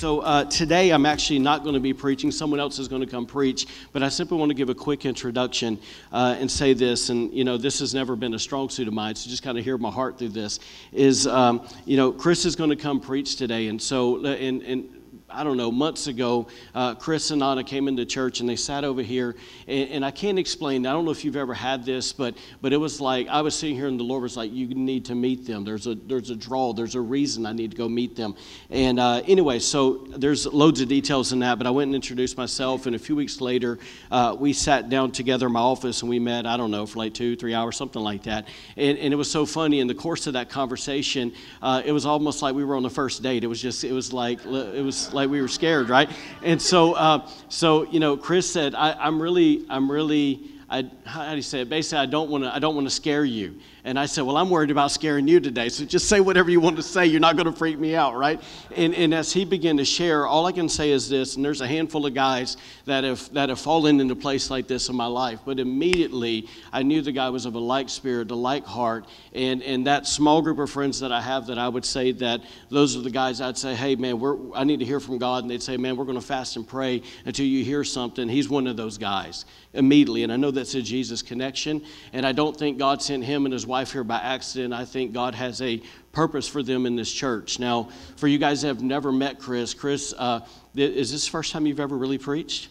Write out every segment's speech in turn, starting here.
So uh, today I'm actually not going to be preaching. Someone else is going to come preach, but I simply want to give a quick introduction uh, and say this. And you know, this has never been a strong suit of mine, so just kind of hear my heart through this. Is um, you know, Chris is going to come preach today, and so and and I don't know, months ago, uh, Chris and Anna came into church and they sat over here. And, and, I can't explain, I don't know if you've ever had this, but, but it was like I was sitting here and the Lord was like, You need to meet them. There's a, there's a draw, there's a reason I need to go meet them. And uh, anyway, so there's loads of details in that, but I went and introduced myself. And a few weeks later, uh, we sat down together in my office and we met, I don't know, for like two, three hours, something like that. And, and it was so funny. In the course of that conversation, uh, it was almost like we were on the first date. It was just, it was like, it was like, like we were scared, right? And so, uh, so you know, Chris said, I, am really, I'm really, I, how do you say it? Basically, I don't want to, I don't want to scare you. And I said, Well, I'm worried about scaring you today. So just say whatever you want to say. You're not going to freak me out, right? And, and as he began to share, all I can say is this, and there's a handful of guys that have, that have fallen into place like this in my life. But immediately, I knew the guy was of a like spirit, a like heart. And, and that small group of friends that I have that I would say that those are the guys I'd say, Hey, man, we're, I need to hear from God. And they'd say, Man, we're going to fast and pray until you hear something. He's one of those guys immediately. And I know that's a Jesus connection. And I don't think God sent him and his wife here by accident. I think God has a purpose for them in this church. Now, for you guys that have never met Chris, Chris, uh, is this the first time you've ever really preached?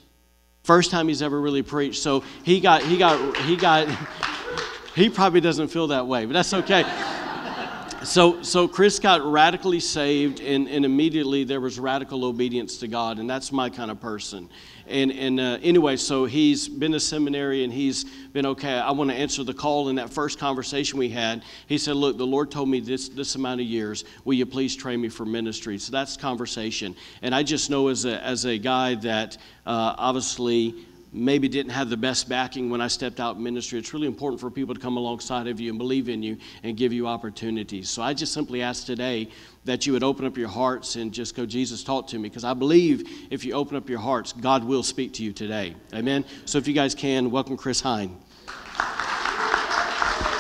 First time he's ever really preached. So he got, he got, he got, he probably doesn't feel that way, but that's okay. So, so Chris got radically saved, and, and immediately there was radical obedience to God, and that's my kind of person. And, and uh, anyway, so he's been to seminary and he's been okay. I want to answer the call in that first conversation we had. He said, Look, the Lord told me this, this amount of years. Will you please train me for ministry? So that's conversation. And I just know as a, as a guy that uh, obviously maybe didn't have the best backing when I stepped out in ministry. It's really important for people to come alongside of you and believe in you and give you opportunities. So I just simply ask today that you would open up your hearts and just go, Jesus, talk to me. Because I believe if you open up your hearts, God will speak to you today. Amen. So if you guys can, welcome Chris Heine.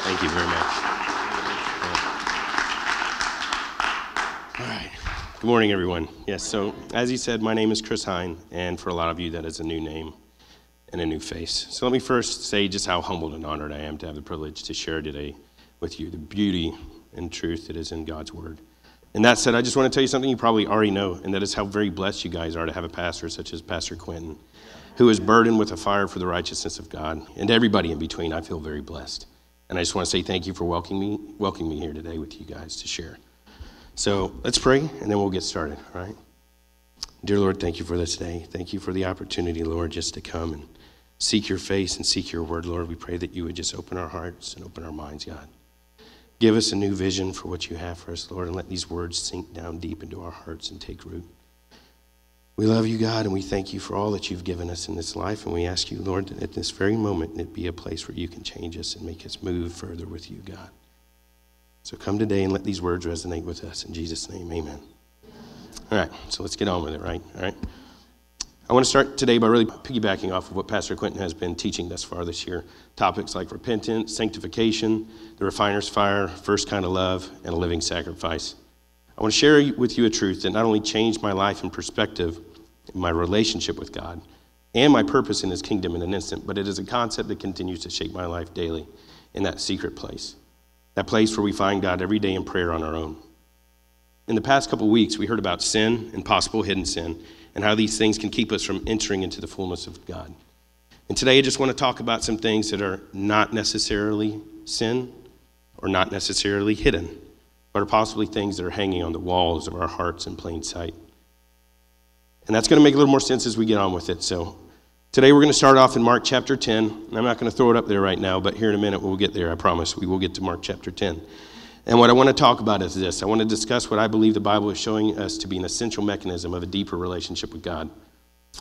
Thank you very much. All right. Good morning, everyone. Yes, so as he said, my name is Chris Heine, and for a lot of you, that is a new name and a new face. So let me first say just how humbled and honored I am to have the privilege to share today with you the beauty and truth that is in God's Word. And that said, I just want to tell you something you probably already know, and that is how very blessed you guys are to have a pastor such as Pastor Quentin, who is burdened with a fire for the righteousness of God. And everybody in between, I feel very blessed. And I just want to say thank you for welcoming me, welcoming me here today with you guys to share. So let's pray, and then we'll get started, all right? Dear Lord, thank you for this day. Thank you for the opportunity, Lord, just to come and seek your face and seek your word, Lord. We pray that you would just open our hearts and open our minds, God. Give us a new vision for what you have for us, Lord, and let these words sink down deep into our hearts and take root. We love you, God, and we thank you for all that you've given us in this life. And we ask you, Lord, that at this very moment it be a place where you can change us and make us move further with you, God. So come today and let these words resonate with us. In Jesus' name, amen. All right, so let's get on with it, right? All right. I want to start today by really piggybacking off of what Pastor Quentin has been teaching thus far this year. Topics like repentance, sanctification, the refiner's fire, first kind of love, and a living sacrifice. I want to share with you a truth that not only changed my life and perspective, my relationship with God, and my purpose in His kingdom in an instant, but it is a concept that continues to shape my life daily in that secret place, that place where we find God every day in prayer on our own. In the past couple weeks, we heard about sin and possible hidden sin and how these things can keep us from entering into the fullness of God. And today I just want to talk about some things that are not necessarily sin or not necessarily hidden, but are possibly things that are hanging on the walls of our hearts in plain sight. And that's going to make a little more sense as we get on with it. So today we're going to start off in Mark chapter 10. I'm not going to throw it up there right now, but here in a minute we'll get there, I promise. We will get to Mark chapter 10. And what I want to talk about is this I want to discuss what I believe the Bible is showing us to be an essential mechanism of a deeper relationship with God.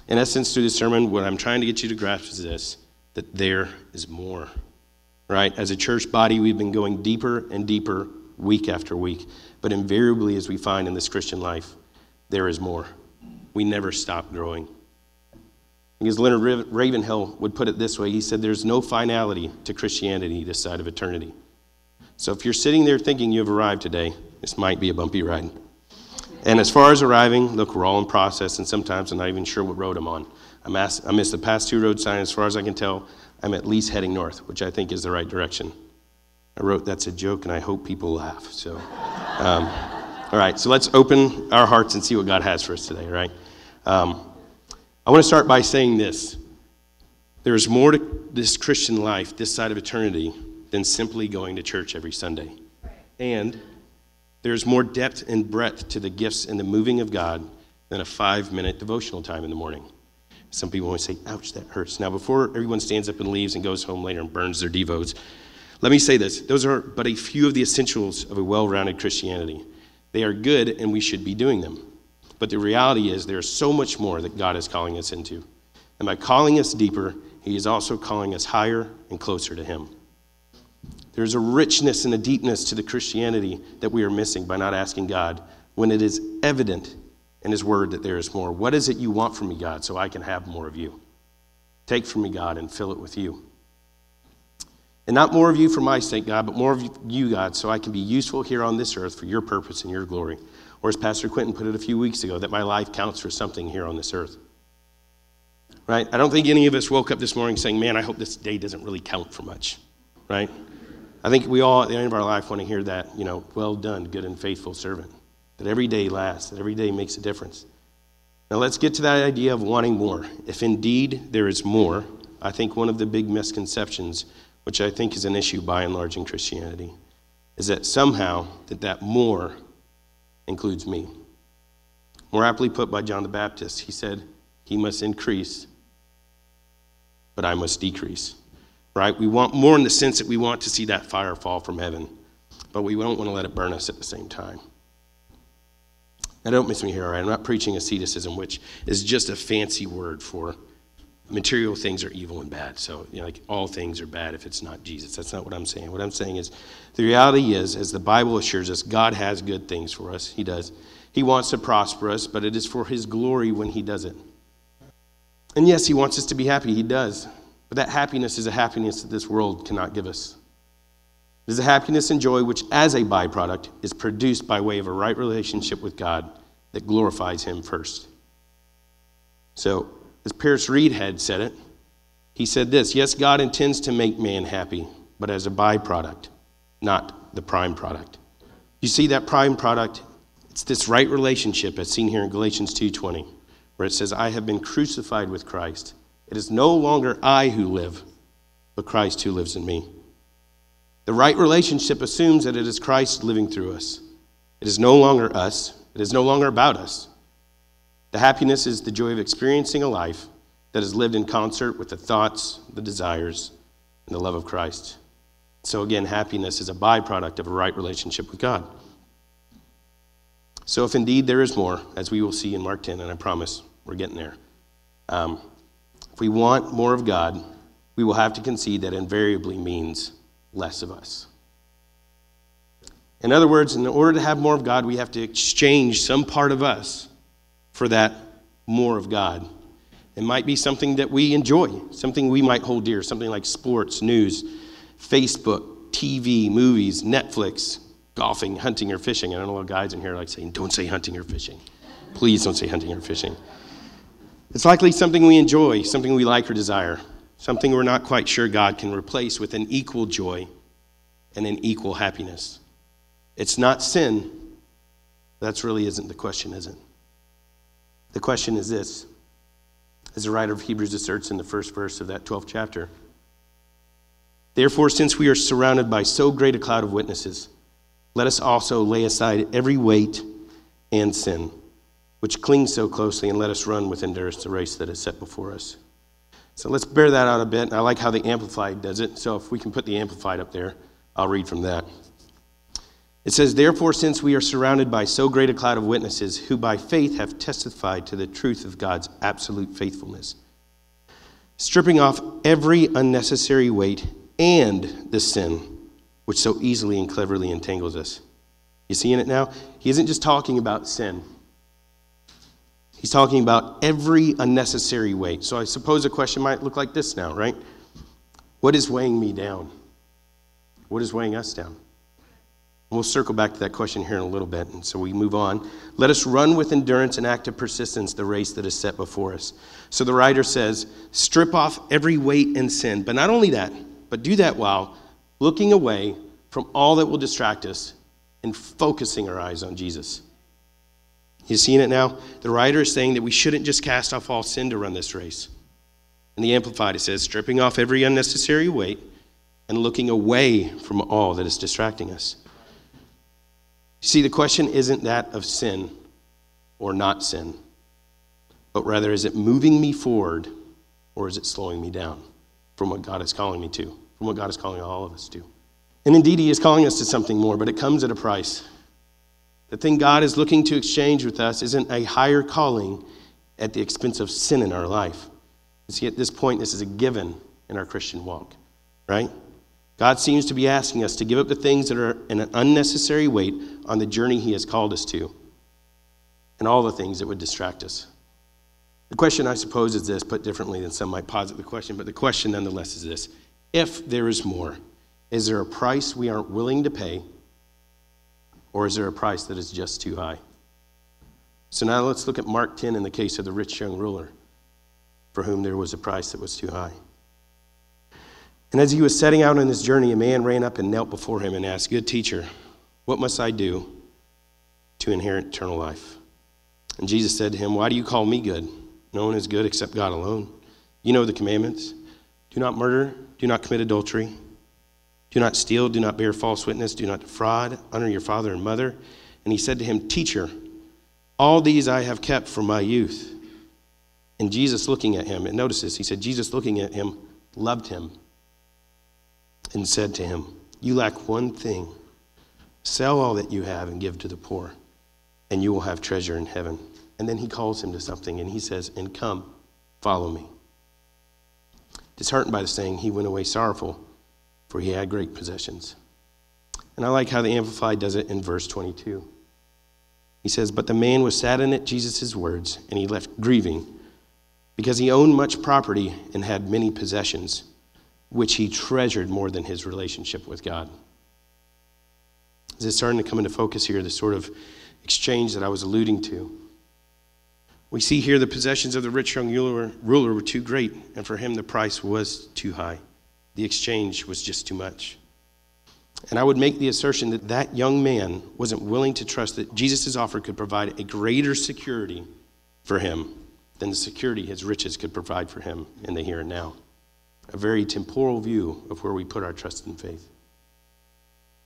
In essence, through this sermon, what I'm trying to get you to grasp is this that there is more. Right? As a church body, we've been going deeper and deeper week after week. But invariably, as we find in this Christian life, there is more. We never stop growing. Because Leonard Ravenhill would put it this way he said, There's no finality to Christianity this side of eternity. So if you're sitting there thinking you've arrived today, this might be a bumpy ride. And as far as arriving, look, we're all in process, and sometimes I'm not even sure what road I'm on. I'm I missed the past two road signs. As far as I can tell, I'm at least heading north, which I think is the right direction. I wrote that's a joke, and I hope people laugh. So, um, all right, so let's open our hearts and see what God has for us today, right? Um, I want to start by saying this there's more to this Christian life, this side of eternity, than simply going to church every Sunday. And there's more depth and breadth to the gifts and the moving of God than a five minute devotional time in the morning. Some people always say, ouch, that hurts. Now, before everyone stands up and leaves and goes home later and burns their devotes, let me say this. Those are but a few of the essentials of a well rounded Christianity. They are good, and we should be doing them. But the reality is, there's so much more that God is calling us into. And by calling us deeper, He is also calling us higher and closer to Him. There's a richness and a deepness to the Christianity that we are missing by not asking God when it is evident in His Word that there is more. What is it you want from me, God, so I can have more of you? Take from me, God, and fill it with you. And not more of you for my sake, God, but more of you, God, so I can be useful here on this earth for your purpose and your glory. Or as Pastor Quentin put it a few weeks ago, that my life counts for something here on this earth. Right? I don't think any of us woke up this morning saying, man, I hope this day doesn't really count for much. Right? I think we all at the end of our life want to hear that, you know, well done, good and faithful servant. That every day lasts, that every day makes a difference. Now let's get to that idea of wanting more. If indeed there is more, I think one of the big misconceptions, which I think is an issue by and large in Christianity, is that somehow that that more includes me. More aptly put by John the Baptist, he said, He must increase, but I must decrease. Right? We want more in the sense that we want to see that fire fall from heaven, but we don't want to let it burn us at the same time. Now, don't miss me here, all right? I'm not preaching asceticism, which is just a fancy word for material things are evil and bad. So, you know, like all things are bad if it's not Jesus. That's not what I'm saying. What I'm saying is the reality is, as the Bible assures us, God has good things for us. He does. He wants to prosper us, but it is for His glory when He does it. And yes, He wants us to be happy. He does. But that happiness is a happiness that this world cannot give us. It is a happiness and joy which, as a byproduct, is produced by way of a right relationship with God that glorifies Him first. So, as Pierce Reed had said it, he said this Yes, God intends to make man happy, but as a byproduct, not the prime product. You see that prime product? It's this right relationship as seen here in Galatians 2:20, where it says, I have been crucified with Christ. It is no longer I who live, but Christ who lives in me. The right relationship assumes that it is Christ living through us. It is no longer us, it is no longer about us. The happiness is the joy of experiencing a life that is lived in concert with the thoughts, the desires, and the love of Christ. So, again, happiness is a byproduct of a right relationship with God. So, if indeed there is more, as we will see in Mark 10, and I promise we're getting there, um, if we want more of God, we will have to concede that invariably means less of us. In other words, in order to have more of God, we have to exchange some part of us for that more of God. It might be something that we enjoy, something we might hold dear, something like sports, news, Facebook, TV, movies, Netflix, golfing, hunting, or fishing. I don't know what guys in here like saying, don't say hunting or fishing. Please don't say hunting or fishing. It's likely something we enjoy, something we like or desire, something we're not quite sure God can replace with an equal joy and an equal happiness. It's not sin. That's really isn't the question, is it? The question is this as the writer of Hebrews asserts in the first verse of that 12th chapter. Therefore, since we are surrounded by so great a cloud of witnesses, let us also lay aside every weight and sin, which clings so closely, and let us run with endurance the race that is set before us. So let's bear that out a bit. I like how the Amplified does it. So if we can put the Amplified up there, I'll read from that. It says, Therefore, since we are surrounded by so great a cloud of witnesses who by faith have testified to the truth of God's absolute faithfulness, stripping off every unnecessary weight and the sin which so easily and cleverly entangles us. You seeing it now? He isn't just talking about sin. He's talking about every unnecessary weight. So I suppose a question might look like this now, right? What is weighing me down? What is weighing us down? We'll circle back to that question here in a little bit, and so we move on. Let us run with endurance and active persistence the race that is set before us. So the writer says, strip off every weight and sin. But not only that, but do that while looking away from all that will distract us and focusing our eyes on Jesus. You seeing it now? The writer is saying that we shouldn't just cast off all sin to run this race. In the Amplified, it says, stripping off every unnecessary weight and looking away from all that is distracting us. See, the question isn't that of sin or not sin, but rather is it moving me forward or is it slowing me down from what God is calling me to, from what God is calling all of us to? And indeed, He is calling us to something more, but it comes at a price. The thing God is looking to exchange with us isn't a higher calling at the expense of sin in our life. You see, at this point, this is a given in our Christian walk, right? God seems to be asking us to give up the things that are an unnecessary weight on the journey He has called us to, and all the things that would distract us. The question, I suppose, is this, put differently than some might posit the question, but the question nonetheless is this If there is more, is there a price we aren't willing to pay, or is there a price that is just too high? So now let's look at Mark 10 in the case of the rich young ruler, for whom there was a price that was too high. And as he was setting out on his journey, a man ran up and knelt before him and asked, Good teacher, what must I do to inherit eternal life? And Jesus said to him, Why do you call me good? No one is good except God alone. You know the commandments do not murder, do not commit adultery, do not steal, do not bear false witness, do not defraud, honor your father and mother. And he said to him, Teacher, all these I have kept from my youth. And Jesus looking at him, and notice this, he said, Jesus looking at him loved him and said to him, You lack one thing. Sell all that you have and give to the poor, and you will have treasure in heaven. And then he calls him to something, and he says, And come, follow me. Disheartened by the saying, he went away sorrowful, for he had great possessions. And I like how the Amplified does it in verse 22. He says, But the man was saddened at Jesus' words, and he left grieving, because he owned much property and had many possessions which he treasured more than his relationship with God. Is it starting to come into focus here, the sort of exchange that I was alluding to? We see here the possessions of the rich young ruler were too great, and for him the price was too high. The exchange was just too much. And I would make the assertion that that young man wasn't willing to trust that Jesus' offer could provide a greater security for him than the security his riches could provide for him in the here and now a very temporal view of where we put our trust and faith.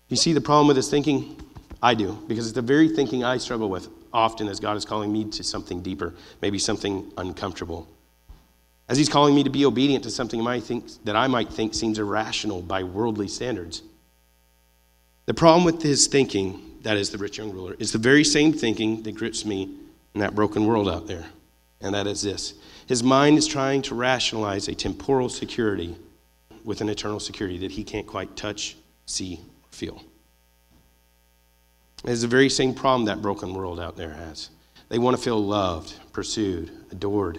You see the problem with this thinking? I do, because it's the very thinking I struggle with often as God is calling me to something deeper, maybe something uncomfortable. As He's calling me to be obedient to something think, that I might think seems irrational by worldly standards. The problem with his thinking, that is the rich young ruler, is the very same thinking that grips me in that broken world out there. And that is this his mind is trying to rationalize a temporal security with an eternal security that he can't quite touch, see, feel. It's the very same problem that broken world out there has. They want to feel loved, pursued, adored,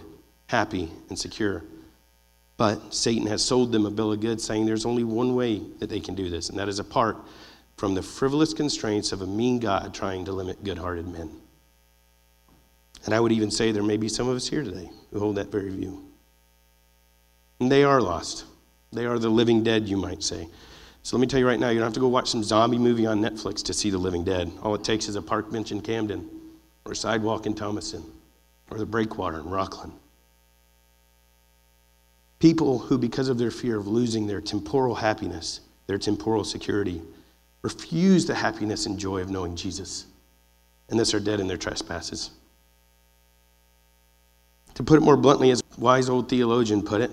happy, and secure. But Satan has sold them a bill of goods saying there's only one way that they can do this, and that is apart from the frivolous constraints of a mean God trying to limit good hearted men. And I would even say there may be some of us here today who hold that very view. And they are lost. They are the living dead, you might say. So let me tell you right now, you don't have to go watch some zombie movie on Netflix to see the living dead. All it takes is a park bench in Camden, or a sidewalk in Thomaston, or the breakwater in Rockland. People who, because of their fear of losing their temporal happiness, their temporal security, refuse the happiness and joy of knowing Jesus, and thus are dead in their trespasses. To put it more bluntly, as a wise old theologian put it,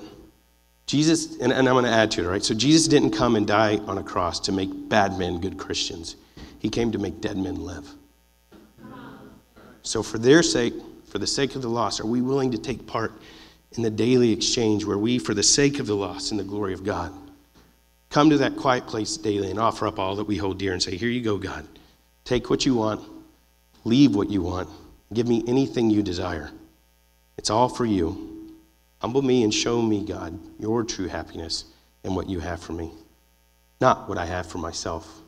Jesus, and, and I'm going to add to it, right? So Jesus didn't come and die on a cross to make bad men good Christians. He came to make dead men live. So, for their sake, for the sake of the lost, are we willing to take part in the daily exchange where we, for the sake of the lost and the glory of God, come to that quiet place daily and offer up all that we hold dear and say, Here you go, God. Take what you want, leave what you want, give me anything you desire. It's all for you. Humble me and show me, God, your true happiness and what you have for me, not what I have for myself.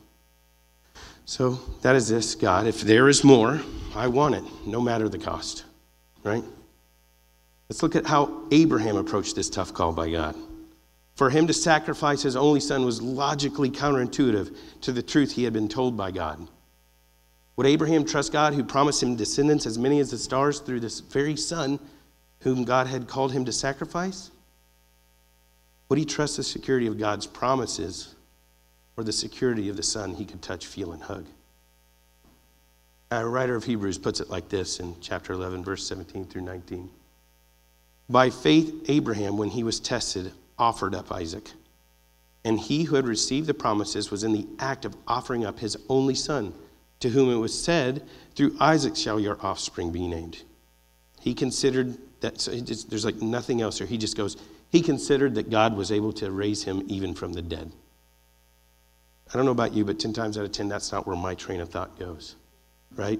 So that is this, God. If there is more, I want it, no matter the cost, right? Let's look at how Abraham approached this tough call by God. For him to sacrifice his only son was logically counterintuitive to the truth he had been told by God. Would Abraham trust God, who promised him descendants as many as the stars through this very son whom God had called him to sacrifice? Would he trust the security of God's promises or the security of the son he could touch, feel, and hug? A writer of Hebrews puts it like this in chapter 11, verse 17 through 19. By faith, Abraham, when he was tested, offered up Isaac. And he who had received the promises was in the act of offering up his only son, to whom it was said, Through Isaac shall your offspring be named. He considered that, so just, there's like nothing else here. He just goes, He considered that God was able to raise him even from the dead. I don't know about you, but 10 times out of 10, that's not where my train of thought goes, right?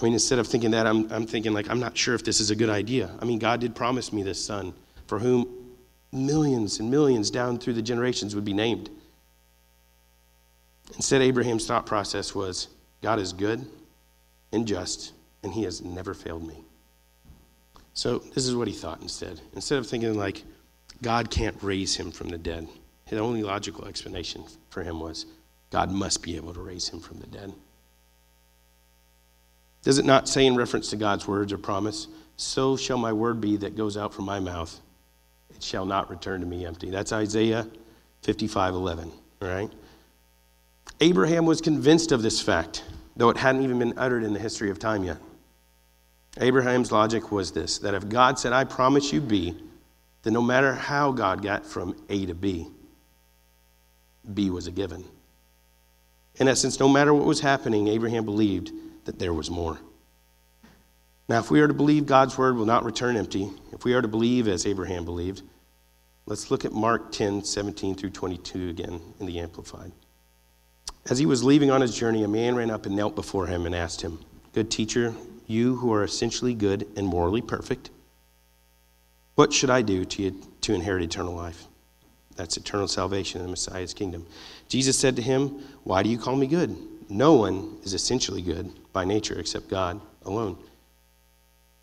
I mean, instead of thinking that, I'm, I'm thinking, like, I'm not sure if this is a good idea. I mean, God did promise me this son for whom millions and millions down through the generations would be named. Instead, Abraham's thought process was God is good and just, and he has never failed me. So, this is what he thought instead. Instead of thinking, like, God can't raise him from the dead, the only logical explanation for him was God must be able to raise him from the dead. Does it not say in reference to God's words or promise, So shall my word be that goes out from my mouth? It shall not return to me empty. That's Isaiah 55 11, right? Abraham was convinced of this fact, though it hadn't even been uttered in the history of time yet. Abraham's logic was this that if God said, I promise you B, then no matter how God got from A to B, B was a given. In essence, no matter what was happening, Abraham believed that there was more. Now, if we are to believe God's word will not return empty, if we are to believe as Abraham believed, let's look at Mark 10 17 through 22 again in the Amplified. As he was leaving on his journey, a man ran up and knelt before him and asked him, Good teacher, you who are essentially good and morally perfect, what should I do to, to inherit eternal life? That's eternal salvation in the Messiah's kingdom. Jesus said to him, Why do you call me good? No one is essentially good by nature except God alone.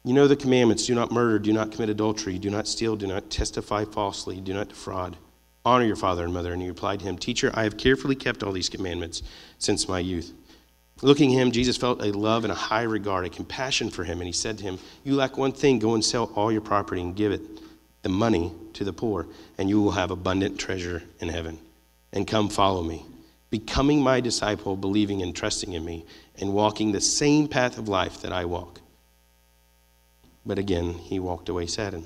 You know the commandments do not murder, do not commit adultery, do not steal, do not testify falsely, do not defraud. Honor your father and mother. And he replied to him, Teacher, I have carefully kept all these commandments since my youth. Looking at him, Jesus felt a love and a high regard, a compassion for him, and he said to him, You lack one thing, go and sell all your property and give it, the money, to the poor, and you will have abundant treasure in heaven. And come follow me, becoming my disciple, believing and trusting in me, and walking the same path of life that I walk. But again, he walked away saddened.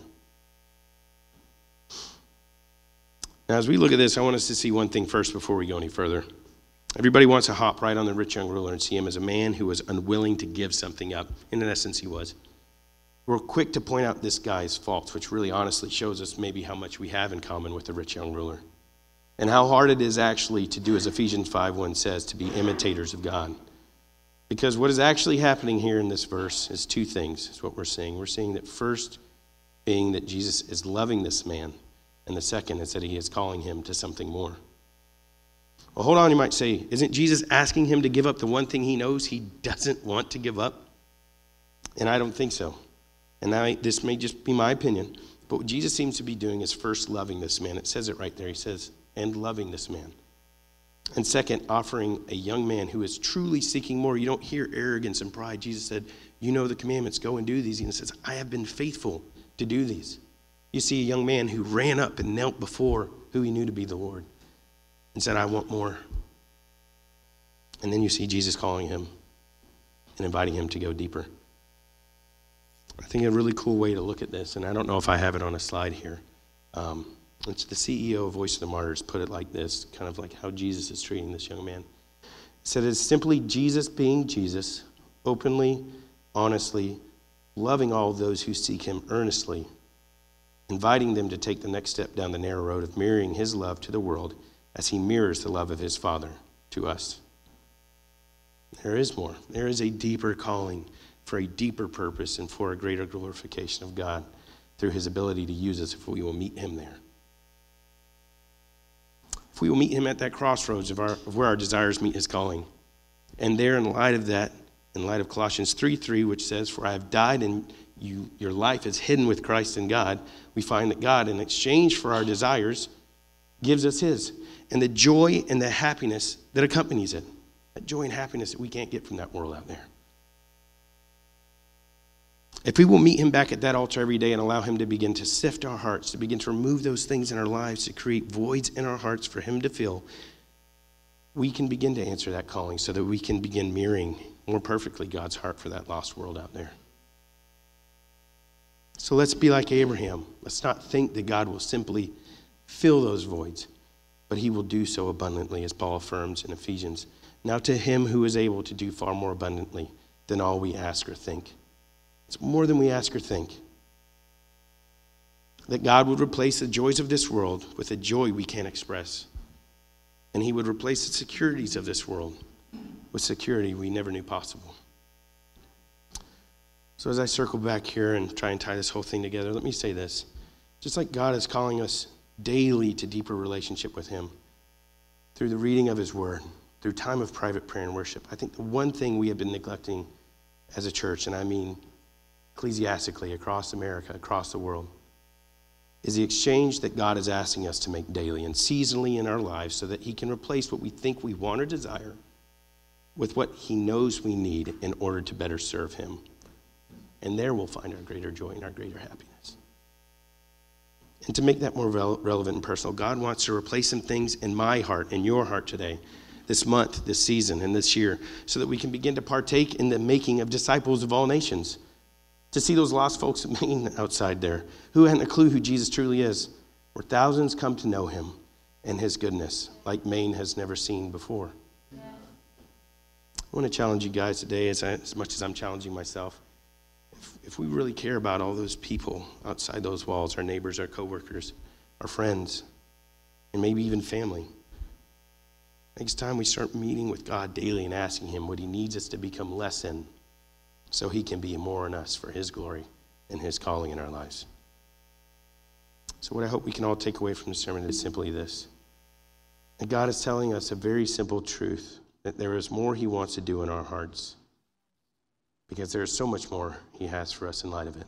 Now, as we look at this, I want us to see one thing first before we go any further. Everybody wants to hop right on the rich young ruler and see him as a man who was unwilling to give something up. And in essence, he was. We're quick to point out this guy's faults, which really honestly shows us maybe how much we have in common with the rich young ruler. And how hard it is actually to do, as Ephesians 5 1 says, to be imitators of God. Because what is actually happening here in this verse is two things, is what we're seeing. We're seeing that first being that Jesus is loving this man, and the second is that he is calling him to something more. Well, hold on, you might say, isn't Jesus asking him to give up the one thing he knows he doesn't want to give up? And I don't think so. And now, this may just be my opinion, but what Jesus seems to be doing is first loving this man. It says it right there. He says, and loving this man. And second, offering a young man who is truly seeking more. You don't hear arrogance and pride. Jesus said, You know the commandments, go and do these. And he says, I have been faithful to do these. You see a young man who ran up and knelt before who he knew to be the Lord and said, I want more. And then you see Jesus calling him and inviting him to go deeper. I think a really cool way to look at this, and I don't know if I have it on a slide here. Um, it's the CEO of Voice of the Martyrs put it like this kind of like how Jesus is treating this young man. He said it's simply Jesus being Jesus, openly, honestly, loving all those who seek him earnestly, inviting them to take the next step down the narrow road of mirroring his love to the world as he mirrors the love of his Father to us. There is more. There is a deeper calling for a deeper purpose and for a greater glorification of God through his ability to use us if we will meet him there. If we will meet him at that crossroads of, our, of where our desires meet his calling. And there, in light of that, in light of Colossians 3 3, which says, For I have died and you, your life is hidden with Christ in God, we find that God, in exchange for our desires, gives us his. And the joy and the happiness that accompanies it. That joy and happiness that we can't get from that world out there. If we will meet him back at that altar every day and allow him to begin to sift our hearts, to begin to remove those things in our lives, to create voids in our hearts for him to fill, we can begin to answer that calling so that we can begin mirroring more perfectly God's heart for that lost world out there. So let's be like Abraham. Let's not think that God will simply fill those voids, but he will do so abundantly, as Paul affirms in Ephesians. Now, to him who is able to do far more abundantly than all we ask or think. It's more than we ask or think. That God would replace the joys of this world with a joy we can't express. And he would replace the securities of this world with security we never knew possible. So, as I circle back here and try and tie this whole thing together, let me say this. Just like God is calling us daily to deeper relationship with Him through the reading of His Word, through time of private prayer and worship, I think the one thing we have been neglecting as a church, and I mean ecclesiastically across America, across the world, is the exchange that God is asking us to make daily and seasonally in our lives so that He can replace what we think we want or desire with what He knows we need in order to better serve Him. And there we'll find our greater joy and our greater happiness. And to make that more relevant and personal, God wants to replace some things in my heart, in your heart today, this month, this season, and this year, so that we can begin to partake in the making of disciples of all nations to see those lost folks Maine outside there who hadn't a clue who Jesus truly is, where thousands come to know him and his goodness like Maine has never seen before. I want to challenge you guys today as, I, as much as I'm challenging myself. If, if we really care about all those people outside those walls, our neighbors, our coworkers, our friends, and maybe even family, next time we start meeting with God daily and asking Him what He needs us to become less in so he can be more in us for his glory and his calling in our lives. So, what I hope we can all take away from the sermon is simply this that God is telling us a very simple truth that there is more he wants to do in our hearts because there is so much more he has for us in light of it.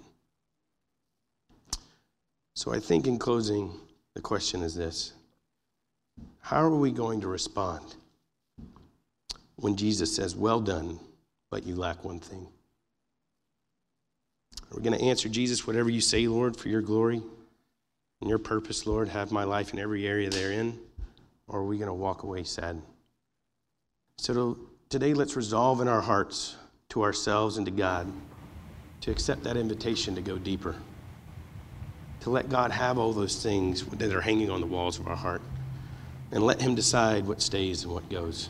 So, I think in closing, the question is this How are we going to respond when Jesus says, Well done, but you lack one thing? We're going to answer, Jesus, whatever you say, Lord, for your glory and your purpose, Lord, have my life in every area therein? Or are we going to walk away sad? So today, let's resolve in our hearts to ourselves and to God to accept that invitation to go deeper, to let God have all those things that are hanging on the walls of our heart, and let Him decide what stays and what goes.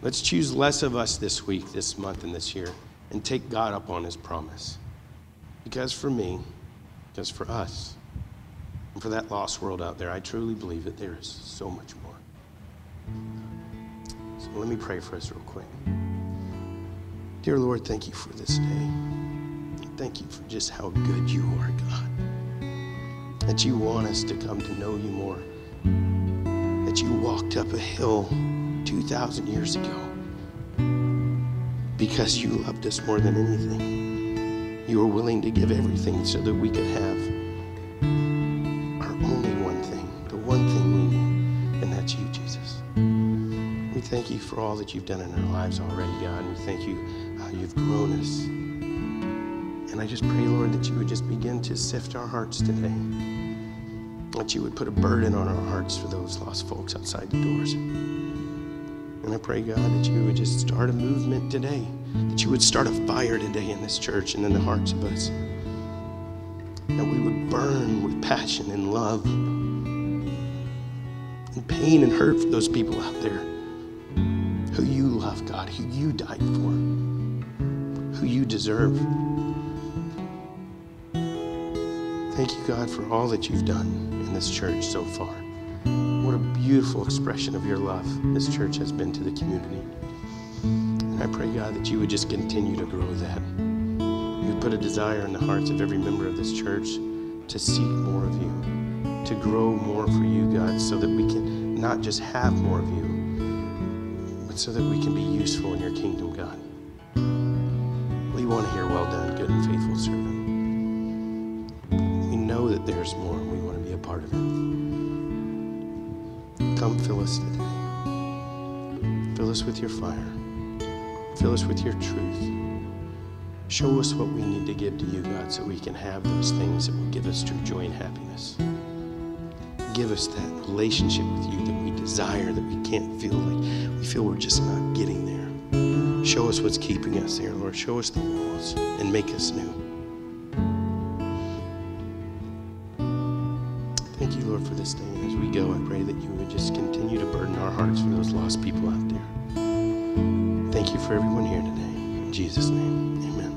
Let's choose less of us this week, this month, and this year and take God up on his promise. Because for me, because for us, and for that lost world out there, I truly believe that there is so much more. So let me pray for us real quick. Dear Lord, thank you for this day. Thank you for just how good you are, God. That you want us to come to know you more. That you walked up a hill 2,000 years ago because you loved us more than anything. You were willing to give everything so that we could have our only one thing, the one thing we need, and that's you, Jesus. We thank you for all that you've done in our lives already, God. We thank you how you've grown us. And I just pray, Lord, that you would just begin to sift our hearts today. That you would put a burden on our hearts for those lost folks outside the doors. Pray, God, that you would just start a movement today, that you would start a fire today in this church and in the hearts of us. That we would burn with passion and love and pain and hurt for those people out there. who you love, God, who you died for, who you deserve. Thank you, God, for all that you've done in this church so far. Beautiful expression of your love this church has been to the community. And I pray, God, that you would just continue to grow that. You put a desire in the hearts of every member of this church to seek more of you, to grow more for you, God, so that we can not just have more of you, but so that we can be useful in your kingdom, God. We want to hear, well done, good and faithful servant. We know that there's more, and we want to be a part of it. Come fill us today. Fill us with your fire. Fill us with your truth. Show us what we need to give to you, God, so we can have those things that will give us true joy and happiness. Give us that relationship with you that we desire, that we can't feel like we feel we're just not getting there. Show us what's keeping us there, Lord. Show us the walls and make us new. Thank you, Lord, for this day. As we go, I pray that Jesus' name, amen.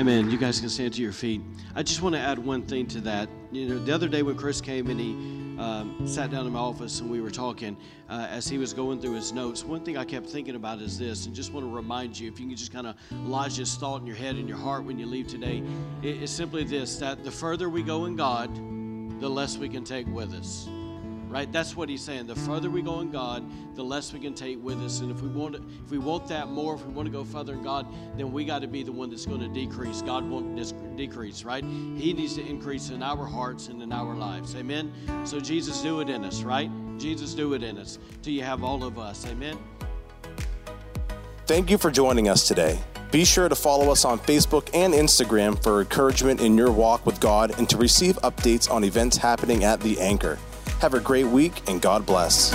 Amen. You guys can stand to your feet. I just want to add one thing to that. You know, the other day when Chris came and he um, sat down in my office and we were talking, uh, as he was going through his notes, one thing I kept thinking about is this, and just want to remind you, if you can just kind of lodge this thought in your head and your heart when you leave today, it, it's simply this: that the further we go in God, the less we can take with us right? That's what he's saying. The further we go in god the less we can take with us. And if we want if we want that more if we want to go further in god then we got to be the one that's going to decrease. God won't dis- decrease right? He needs to increase in our hearts and in our lives. Amen? So jesus do it in us right? Jesus do it in us till you have all of us. Amen? Thank you for joining us today. Be sure to follow us on Facebook and Instagram for encouragement in your walk with God and to receive updates on events happening at The Anchor. Have a great week and God bless.